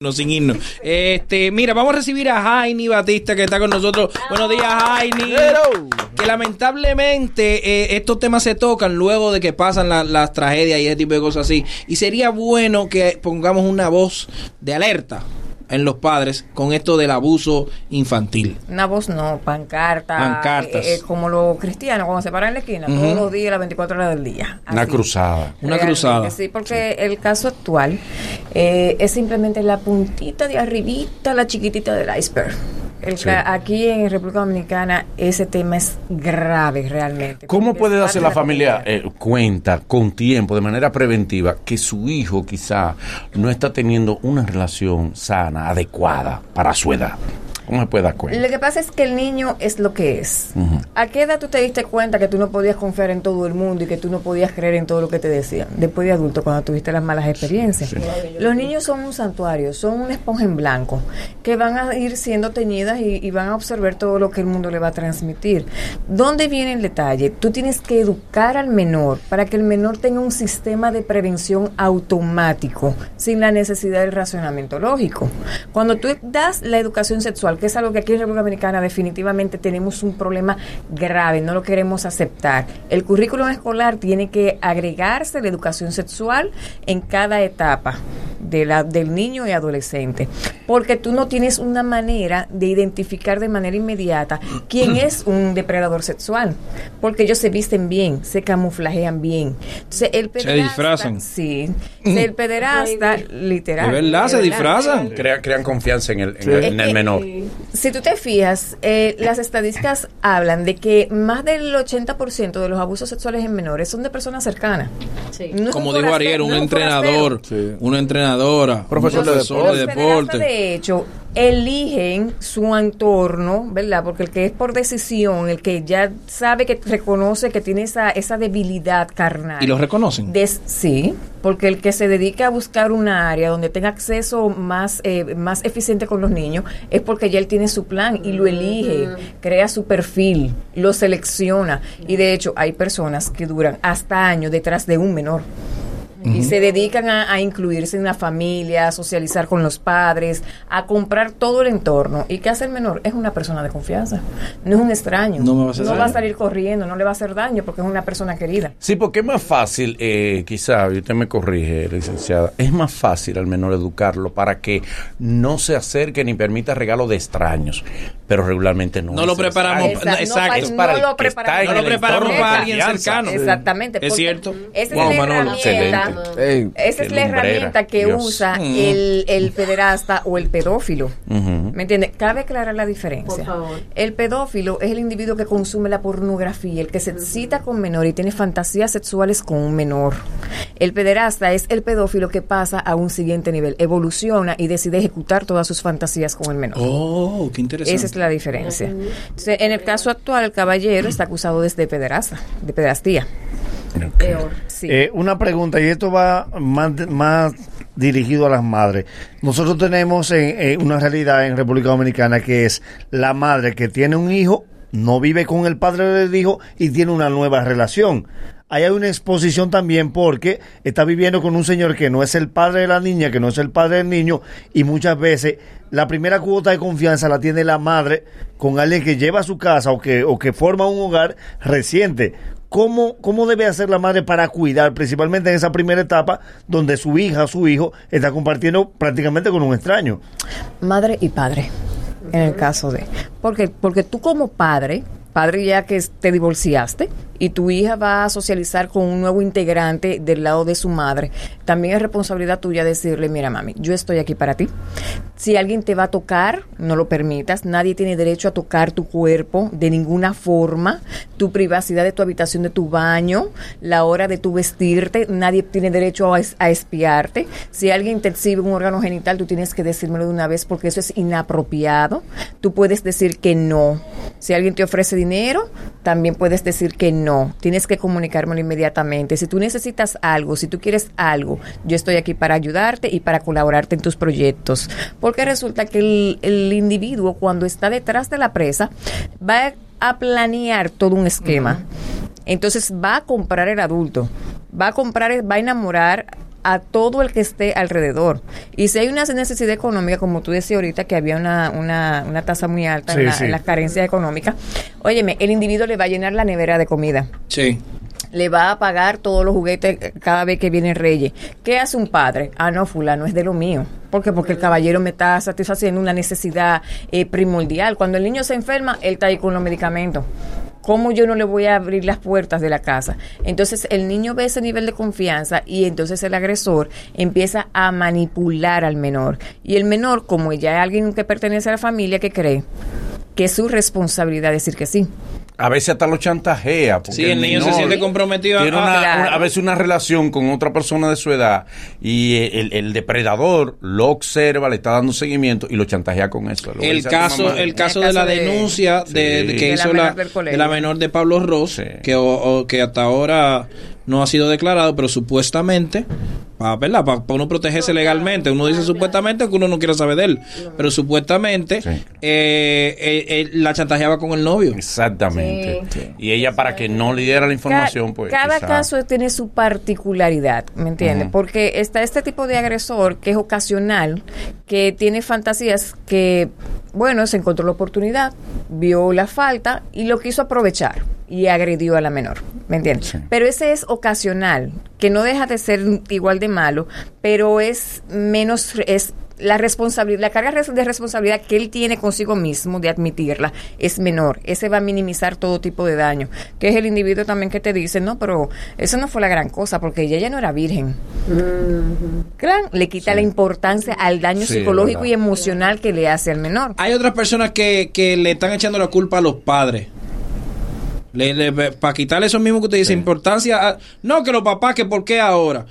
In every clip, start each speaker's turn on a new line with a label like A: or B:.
A: No, sin irnos. Este, mira, vamos a recibir a Jaini Batista que está con nosotros. Buenos días, Jaini. Que lamentablemente eh, estos temas se tocan luego de que pasan la- las tragedias y ese tipo de cosas así. Y sería bueno que pongamos una voz de alerta en los padres con esto del abuso infantil.
B: Una voz no, pancarta.
A: Pancartas.
B: eh, eh, como los cristianos, cuando se paran en la esquina,
A: Ujú.
B: todos los días, las 24 horas del día.
C: Una cruzada.
A: Una
B: Realmente,
A: cruzada.
B: Sí, porque el caso actual eh, es simplemente la puntita de arribita, la chiquitita del iceberg. El
C: Sí.
B: ca- Aquí en República Dominicana ese tema es grave realmente.
C: ¿Cómo puede darse la familia eh, cuenta con tiempo, de manera preventiva, que su hijo quizá no está teniendo una relación sana, adecuada para su edad? ¿Cómo se puede dar cuenta?
B: Lo que pasa es que el niño es lo que es. ¿A qué edad tú te diste cuenta que tú no podías confiar en todo el mundo y que tú no podías creer en todo lo que te decían? Después de adulto, cuando tuviste las malas experiencias. Los niños son un santuario, son una esponja en blanco, que van a ir siendo teñidas y, y van a observar todo lo que el mundo le va a transmitir. ¿Dónde viene el detalle? Tú tienes que educar al menor para que el menor tenga un sistema de prevención automático, sin la necesidad del racionamiento lógico. Cuando tú das la educación sexual, que es algo que aquí en República Dominicana definitivamente tenemos un problema grave, no lo queremos aceptar. El currículum escolar tiene que agregarse la educación sexual en cada etapa de la, del niño y adolescente, porque tú no tienes una manera de identificar de manera inmediata quién es un depredador sexual, porque ellos se visten bien, se camuflajean bien. Entonces, el pederasta,
A: disfrazan.
B: Sí, el pederasta, literal.
A: De verdad, se disfrazan.
C: Crea- crean confianza en el, en
D: Sí.
C: el- en menor.
B: Si tú te fijas, eh, las estadísticas hablan de que más del 80% de los abusos sexuales en menores son de personas cercanas. No es
A: Como dijo Ariel, un
B: no
A: entrenador,
D: Sí.
A: una entrenadora,
D: Profesor
A: un
D: de
A: profesor de deporte.
B: de hecho, eligen su entorno, ¿verdad? Porque el que es por decisión, el que ya sabe que reconoce que tiene esa, esa debilidad carnal.
A: Y lo reconocen.
B: Des- sí, porque el que se dedica a buscar una área donde tenga acceso más, eh, más eficiente con los niños es porque ya él tiene su plan y lo elige, crea su perfil, lo selecciona. Y de hecho hay personas que duran hasta años detrás de un menor. Y se dedican a, a incluirse en la familia, a socializar con los padres, a comprar todo el entorno. ¿Y qué hace el menor? Es una persona de confianza. No es un extraño.
A: No me va a hacer
B: no va a salir corriendo, no le va a hacer daño porque es una persona querida.
C: Sí, porque es más fácil, eh, quizá, y usted me corrige, licenciada, es más fácil al menor educarlo para que no se acerque ni permita regalos de extraños, pero regularmente no.
A: No lo preparamos, no.
C: Es para el
B: lo preparamos.
A: No lo para alguien cercano.
B: Exactamente.
A: Es
B: porque
A: cierto.
B: Esa
A: Wow,
B: es la
A: Manolo,
B: herramienta.
C: excelente.
D: Ey,
B: Esa es la
C: lumbrera,
B: herramienta que
C: Dios.
B: usa
A: Mm.
B: el, el pederasta o el pedófilo. ¿Me entiendes? Cabe aclarar la diferencia.
E: Por favor.
B: El pedófilo es el individuo que consume la pornografía, el que se excita con menor y tiene fantasías sexuales con un menor. El pederasta es el pedófilo que pasa a un siguiente nivel, evoluciona y decide ejecutar todas sus fantasías con el menor.
A: Oh, qué interesante.
B: Esa es la diferencia. Entonces, en el caso actual, el caballero está acusado desde pederasta, de pederastía.
E: Peor.
B: Sí.
D: Eh, una pregunta, y esto va más, más dirigido a las madres. Nosotros tenemos en- una realidad en República Dominicana que es la madre que tiene un hijo, no vive con el padre del hijo y tiene una nueva relación. Ahí hay una exposición también porque está viviendo con un señor que no es el padre de la niña, que no es el padre del niño, y muchas veces la primera cuota de confianza la tiene la madre con alguien que lleva a su casa o que, o que forma un hogar reciente. ¿Cómo, ¿Cómo debe hacer la madre para cuidar, principalmente en esa primera etapa, donde su hija, su hijo, está compartiendo prácticamente con un extraño?
B: madre y padre en el caso de porque porque tú como padre padre ya que te divorciaste y tu hija va a socializar con un nuevo integrante del lado de su madre, también es responsabilidad tuya decirle, mira mami, yo estoy aquí para ti. Si alguien te va a tocar, no lo permitas. Nadie tiene derecho a tocar tu cuerpo de ninguna forma. Tu privacidad de tu habitación, de tu baño, la hora de tu vestirte, nadie tiene derecho a, es- a espiarte. Si alguien te exhibe un órgano genital, tú tienes que decírmelo de una vez porque eso es inapropiado. Tú puedes decir que no. Si alguien te ofrece dinero, también puedes decir que no. Tienes que comunicármelo inmediatamente. Si tú necesitas algo, si tú quieres algo, yo estoy aquí para ayudarte y para colaborarte en tus proyectos. Porque resulta que el, el individuo cuando está detrás de la presa va a planear todo un esquema. Entonces va a comprar el adulto, va a comprar, va a enamorar a todo el que esté alrededor. Y si hay una necesidad económica, como tú decías ahorita, que había una, una, una tasa muy alta
D: Sí,
B: en, la-
D: sí.
B: en las carencias económicas, óyeme, el individuo le va a llenar la nevera de comida
A: Sí.
B: le va a pagar todos los juguetes cada vez que viene Reyes. ¿Qué hace un padre? Ah, no, fulano es de lo mío. ¿Por qué? Porque el caballero me está satisfaciendo una necesidad eh, primordial. Cuando el niño se enferma, él está ahí con los medicamentos. ¿Cómo yo no le voy a abrir las puertas de la casa? Entonces el niño ve ese nivel de confianza y entonces el agresor empieza a manipular al menor. Y el menor, como ya es alguien que pertenece a la familia, que cree que es su responsabilidad decir que sí.
C: A veces hasta lo chantajea. porque
A: Sí, el niño se siente comprometido a-
C: Tiene una-
B: claro.
C: una- a veces una relación con otra persona de su edad y el, el depredador lo observa, le está dando seguimiento y lo chantajea con eso. Lo
A: El caso, el caso de la
B: de-
A: denuncia
C: Sí.
A: de, que
B: De
A: hizo
B: menor
A: la, de menor de Pablo Ross,
C: Sí.
A: que, o- o que hasta ahora no ha sido declarado, pero supuestamente, para ¿verdad? Para uno protegerse legalmente. Uno dice supuestamente que uno no quiere saber de él, pero supuestamente
C: Sí.
A: eh, eh, eh, la chantajeaba con el novio.
C: Exactamente.
B: Sí.
C: Y ella para que no le diera la información, pues...
B: Cada
C: quizá-
B: caso tiene su particularidad, ¿me entiendes? Porque está este tipo de agresor que es ocasional, que tiene fantasías que, bueno, se encontró la oportunidad, vio la falta y lo quiso aprovechar y agredió a la menor, ¿me entiendes?
C: Sí.
B: Pero ese es ocasional, que no deja de ser igual de malo, pero es menos, es la responsabilidad, la carga de responsabilidad que él tiene consigo mismo de admitirla es menor. Ese va a minimizar todo tipo de daño. Que es el individuo también que te dice, no, pero eso no fue la gran cosa porque ella ya no era virgen. Claro, le quita
C: Sí.
B: la importancia al daño
C: Sí,
B: psicológico y emocional que le hace al menor.
A: Hay otras personas que, que le están echando la culpa a los padres. Para quitarle eso mismo que usted dice, importancia. a- no, que los papás, que por qué ahora.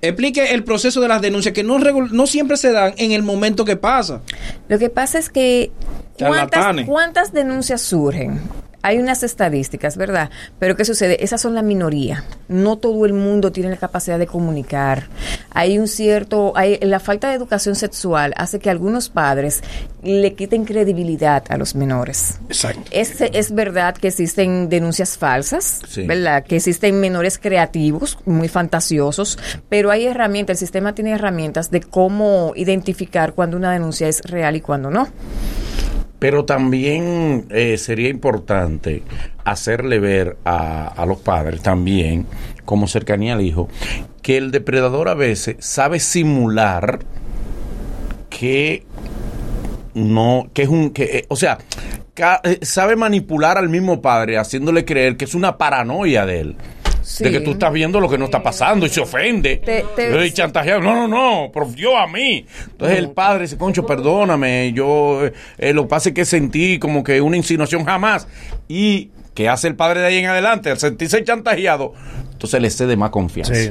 A: Explique el proceso de las denuncias, que no, no siempre se dan en el momento que pasa.
B: Lo que pasa es que ¿cuántas, cuántas denuncias surgen? Hay unas estadísticas, ¿verdad? Pero ¿qué sucede? Esas son la minoría. No todo el mundo tiene la capacidad de comunicar. Hay un cierto, hay, la falta de educación sexual hace que algunos padres le quiten credibilidad a los menores.
A: Exacto.
B: Es, es verdad que existen denuncias falsas,
C: Sí.
B: ¿verdad? Que existen menores creativos, muy fantasiosos, pero hay herramientas, el sistema tiene herramientas de cómo identificar cuando una denuncia es real y cuando no.
C: Pero también eh, sería importante hacerle ver a, a los padres también, como cercanía al hijo, que el depredador a veces sabe simular que no, que es un, que, eh, o sea, eh, sabe manipular al mismo padre, haciéndole creer que es una paranoia de él.
B: Sí.
C: De que tú estás viendo lo que no está pasando y se ofende.
B: Te- te-
C: y chantajeado. No, no, no, pero yo a mí. Entonces el padre dice, concho, perdóname. Yo eh, eh, lo que pasa es que sentí como que una insinuación jamás. Y ¿qué hace el padre de ahí en adelante? Al sentirse chantajeado, entonces le cede más confianza.
D: Sí.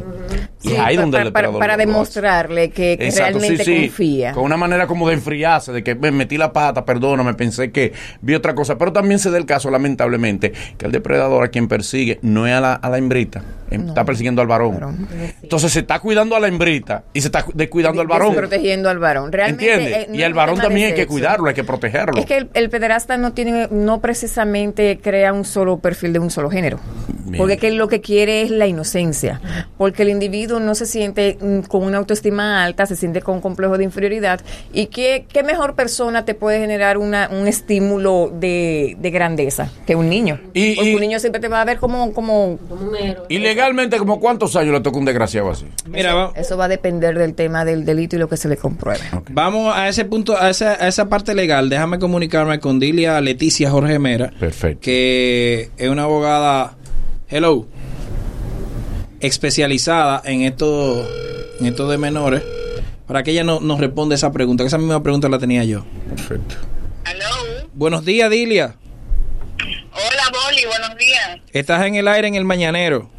C: Y
B: Sí,
C: ahí donde
B: pa-
C: el
B: para, para demostrarle que, que
C: Exacto, sí,
B: realmente
C: sí.
B: confía.
C: Con una manera como de enfriarse, de que me metí la pata, perdóname, pensé que vi otra cosa. Pero también se da el caso, lamentablemente, que el depredador a quien persigue no es a la, a la hembrita, em- está persiguiendo al varón.
B: varón.
C: Entonces se está cuidando a la hembrita y se está cu- descuidando al varón.
B: Protegiendo al varón. Realmente,
C: ¿Entiendes?
B: eh, no
C: y
B: un
C: varón también hay que cuidarlo, hay que protegerlo.
B: Es que el, el pederasta no tiene, no precisamente crea un solo perfil de un solo género.
C: Bien.
B: Porque que lo que quiere es la inocencia. Porque el individuo no se siente mm, con una autoestima alta, se siente con un complejo de inferioridad. ¿Y qué, qué mejor persona te puede generar una, un estímulo de, de grandeza que un niño?
C: Y-
B: Porque
C: y-
B: un niño siempre te va a ver como, como
C: y legalmente, como cuántos años le toca un desgraciado así?
A: Mira, va-
B: eso va a depender del tema del delito y lo que se le compruebe.
A: vamos a ese punto, a esa, a esa parte legal. Déjame comunicarme con Dilia Leticia Jorge Mera.
C: Perfecto.
A: que es una abogada, hello, especializada en esto, en esto de menores, para que ella no- nos responda esa pregunta, que esa misma pregunta la tenía yo.
C: Perfecto.
E: Aló.
A: Buenos días, Dilia.
E: Hola, Boli, buenos días.
A: Estás en el aire en el mañanero.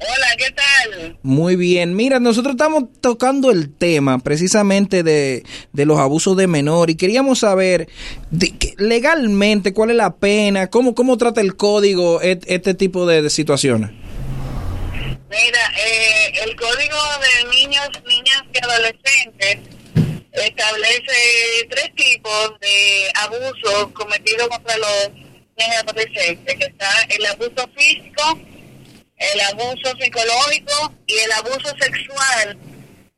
E: Hola, ¿qué tal?
A: Muy bien. Mira, nosotros estamos tocando el tema precisamente de, de los abusos de menor y queríamos saber de que- legalmente cuál es la pena, cómo, cómo trata el código et- este tipo de, de situaciones.
E: Mira, eh, el Código de Niños, Niñas y Adolescentes establece tres tipos de abusos cometidos contra los niños y adolescentes, que está el abuso físico, el abuso psicológico y el abuso sexual,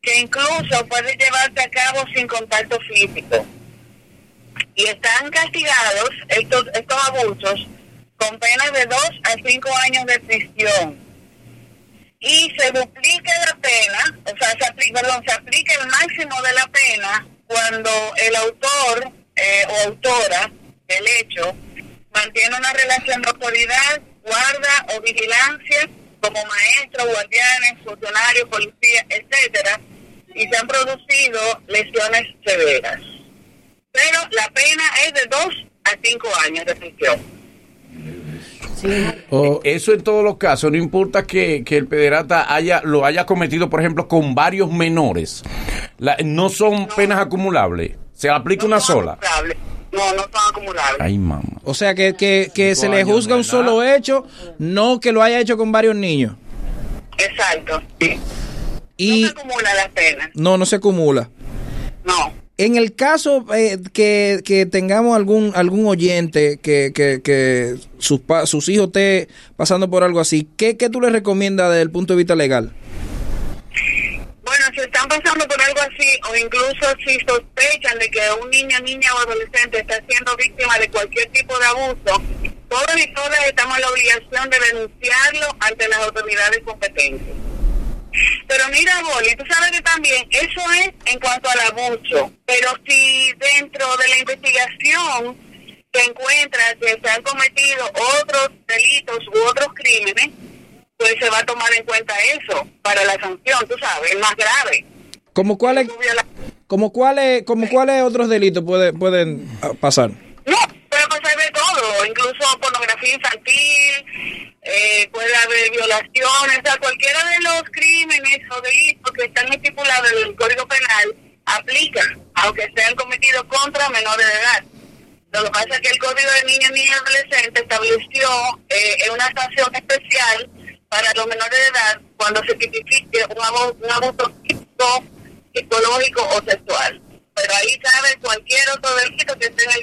E: que incluso puede llevarse a cabo sin contacto físico. Y están castigados estos, estos abusos con penas de 2 a 5 años de prisión. Y se duplica la pena, o sea, se aplica, perdón, se aplica el máximo de la pena cuando el autor eh, o autora del hecho mantiene una relación de autoridad, guarda o vigilancia como maestro, guardianes, funcionarios, policía, etcétera, y se han producido lesiones severas. Pero la pena es de 2 a 5 años de prisión.
C: Oh, eso en todos los casos, no importa que, que, el pederata haya lo haya cometido, por ejemplo, con varios menores. La, no son
E: No.
C: penas acumulables. Se aplica una
E: son
C: sola.
E: acumulables. No, no son acumulables.
C: Ay, mamá.
A: O sea, que, que, que se le juzga un solo hecho, no que lo haya hecho con varios niños.
E: Exacto. sí.
A: Y
E: No se acumulan las penas.
A: no, no se acumula.
E: No.
A: En el caso eh, que, que tengamos algún algún oyente que, que, que sus, sus hijos esté pasando por algo así, ¿qué, ¿qué tú le recomiendas desde el punto de vista legal?
E: Bueno, si están pasando por algo así, o incluso si sospechan de que un niño, niña o adolescente está siendo víctima de cualquier tipo de abuso, todos y todas estamos en la obligación de denunciarlo ante las autoridades competentes. Pero mira, Boli, tú sabes que también eso es en cuanto al abuso, pero si dentro de la investigación se encuentra que se han cometido otros delitos u otros crímenes, pues se va a tomar en cuenta eso para la sanción, tú sabes, el más grave.
A: ¿Como cuáles como cuáles como cuáles otros delitos puede, pueden ah, pasar?
E: No, puede pasar de todo, incluso pornografía infantil, eh, puede haber violaciones, o sea, cualquiera de los crímenes o delitos que están estipulados en el Código Penal aplica, aunque sean cometidos contra menores de edad. Lo que pasa es que el Código de Niños, Niñas y Adolescentes estableció eh, una sanción especial para los menores de edad cuando se tipifique un abuso, un abuso psicológico o sexual. Pero ahí cabe cualquier otro delito que esté en el.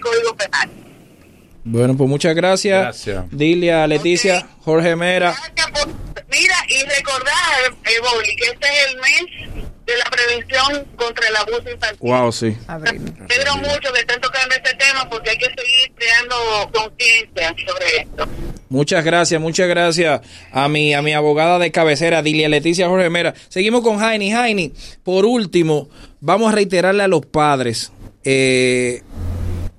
A: Bueno, pues muchas gracias.
C: Gracias.
A: Dile a Leticia. Jorge Mera.
E: Gracias por- Mira, y recordar, eh, Boli, que este es el mes de la prevención contra el abuso infantil.
A: Wow, sí.
B: Abril.
E: Espero mucho que estén tocando este tema porque hay que seguir creando conciencia sobre esto.
A: Muchas gracias, muchas gracias a mi, a mi abogada de cabecera, Dilia Leticia Jorge Mera. Seguimos con Jaini. Jaini, por último, vamos a reiterarle a los padres eh,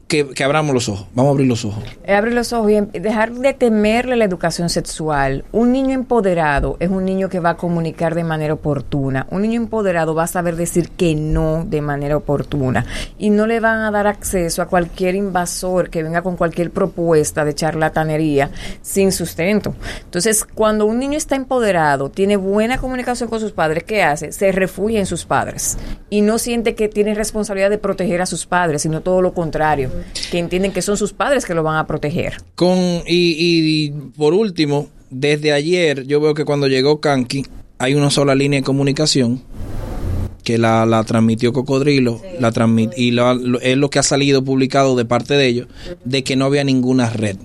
A: que, que abramos los ojos. Vamos a abrir los ojos.
B: Eh, Abre los ojos y em- dejar de temerle la educación sexual. Un niño empoderado es un niño que va a comunicar de manera oportuna. Un niño empoderado va a saber decir que no de manera oportuna. Y no le van a dar acceso a cualquier invasor que venga con cualquier propuesta de charlatanería sin sustento. Entonces, cuando un niño está empoderado, tiene buena comunicación con sus padres, ¿qué hace? Se refugia en sus padres. Y no siente que tiene responsabilidad de proteger a sus padres, sino todo lo contrario. Que entienden que son sus padres que lo van a proteger.
A: Con, y, y por último, desde ayer yo veo que cuando llegó Kanki hay una sola línea de comunicación que la, la transmitió Cocodrilo la transmit, y lo- es lo que ha salido publicado de parte de ellos de que no había ninguna red.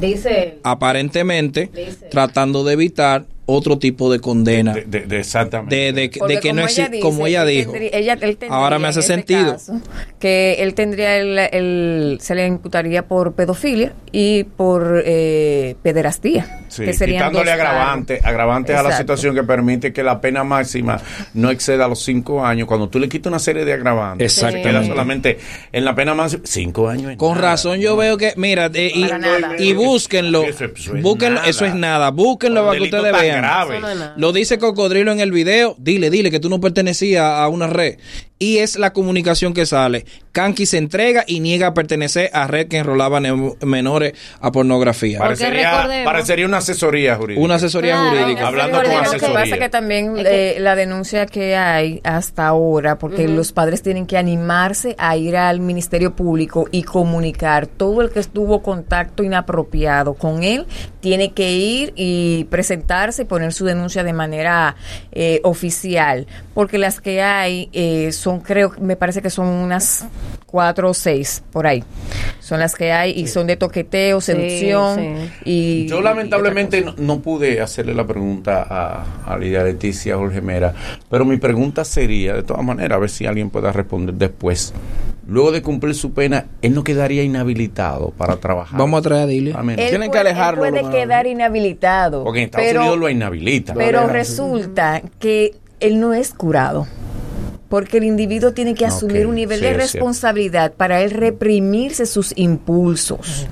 B: Dice
A: Aparentemente tratando de evitar otro tipo de condena.
C: De, de- de exactamente.
A: De, de-
B: Porque
A: de que
B: como
A: no existe, como ella dijo.
B: tendría- ella- él tendría
A: Ahora me hace sentido.
B: caso que él tendría el, el- se le imputaría por pedofilia y por eh, pederastía.
C: Sí,
B: que serían
C: quitándole
B: dos
C: agravante, agravantes a la
B: Exacto.
C: situación que permite que la pena máxima no exceda los cinco años. Cuando tú le quitas una serie de agravantes,
A: Exactamente.
C: queda solamente en la pena máxima cinco años.
A: Con
C: nada.
A: razón yo veo que, mira, eh, y, y búsquenlo,
C: Eso- eso es
A: búsquenlo,
C: nada.
A: eso es nada, búsquenlo para que ustedes vean.
C: Grave.
F: No.
A: Lo dice Cocodrilo en el video, dile, dile que tú no pertenecías a una red. Y es la comunicación que sale. Kanki se entrega y niega a pertenecer a red que enrolaba menores a pornografía.
C: Parecería, parecería una asesoría jurídica.
A: Una asesoría
F: Claro,
A: jurídica.
C: Hablando con
B: Lo que
C: asesoría.
B: pasa que también eh, la denuncia que hay hasta ahora, porque los padres tienen que animarse a ir al Ministerio Público y comunicar. Todo el que estuvo contacto inapropiado con él tiene que ir y presentarse y poner su denuncia de manera eh, oficial, porque las que hay eh, son, creo, me parece que son unas cuatro o seis por ahí. son las que hay y son de toqueteo, seducción
F: sí.
B: y
C: Yo lamentablemente no, no pude hacerle la pregunta a, a Lidia Leticia Jorge Mera, pero mi pregunta sería, de todas maneras, a ver si alguien pueda responder después. Luego de cumplir su pena, él no quedaría inhabilitado para trabajar.
A: Vamos a traer a Dilia.
C: A menos-
B: Él
G: Tienen que
B: puede- él
G: alejarlo,
B: puede quedar inhabilitado.
C: Porque en Estados
B: pero,
C: Unidos lo inhabilita.
B: Pero resulta que él no es curado. Porque el individuo tiene que asumir un nivel
C: sí,
B: de responsabilidad para él reprimirse sus impulsos.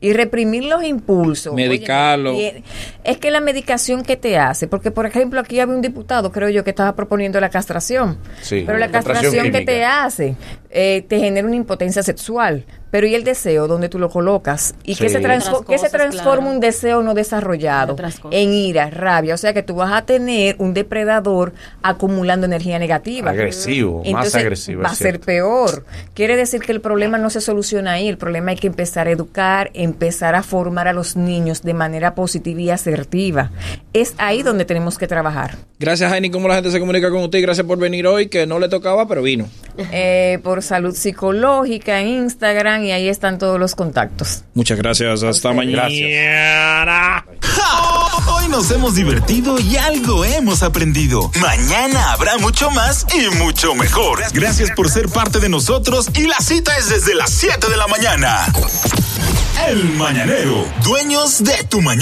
B: Y reprimir los impulsos.
A: Medicarlo.
B: oye, y es que la medicación que te hace, porque por ejemplo aquí había un diputado, creo yo, que estaba proponiendo la castración.
C: Sí,
B: pero la
C: castración
B: castración que te hace eh, te genera una impotencia sexual. Pero ¿y el deseo? ¿Dónde tú lo colocas? ¿Y qué
C: Sí.
B: se, transfo-
F: Otras
B: qué se transforma
F: claro.
B: un deseo no desarrollado en ira, rabia? O sea que tú vas a tener un depredador acumulando energía negativa.
C: Agresivo, más agresivo,
B: Va a ser peor. Quiere decir que el problema no se soluciona ahí. El problema hay que empezar a educar, empezar a formar a los niños de manera positiva y asertiva. Es ahí donde tenemos que trabajar.
A: Gracias, Jaini. ¿Cómo la gente se comunica con usted? Y Gracias por venir hoy, que no le tocaba, pero vino.
B: Eh, por salud psicológica en Instagram y ahí están todos los contactos.
A: Muchas gracias. Hasta mañana.
H: Hoy nos hemos divertido y algo hemos aprendido. Mañana habrá mucho más y mucho mejor. Gracias por ser parte de nosotros y la cita es desde las 7 de la mañana. El Mañanero, dueños de tu mañana.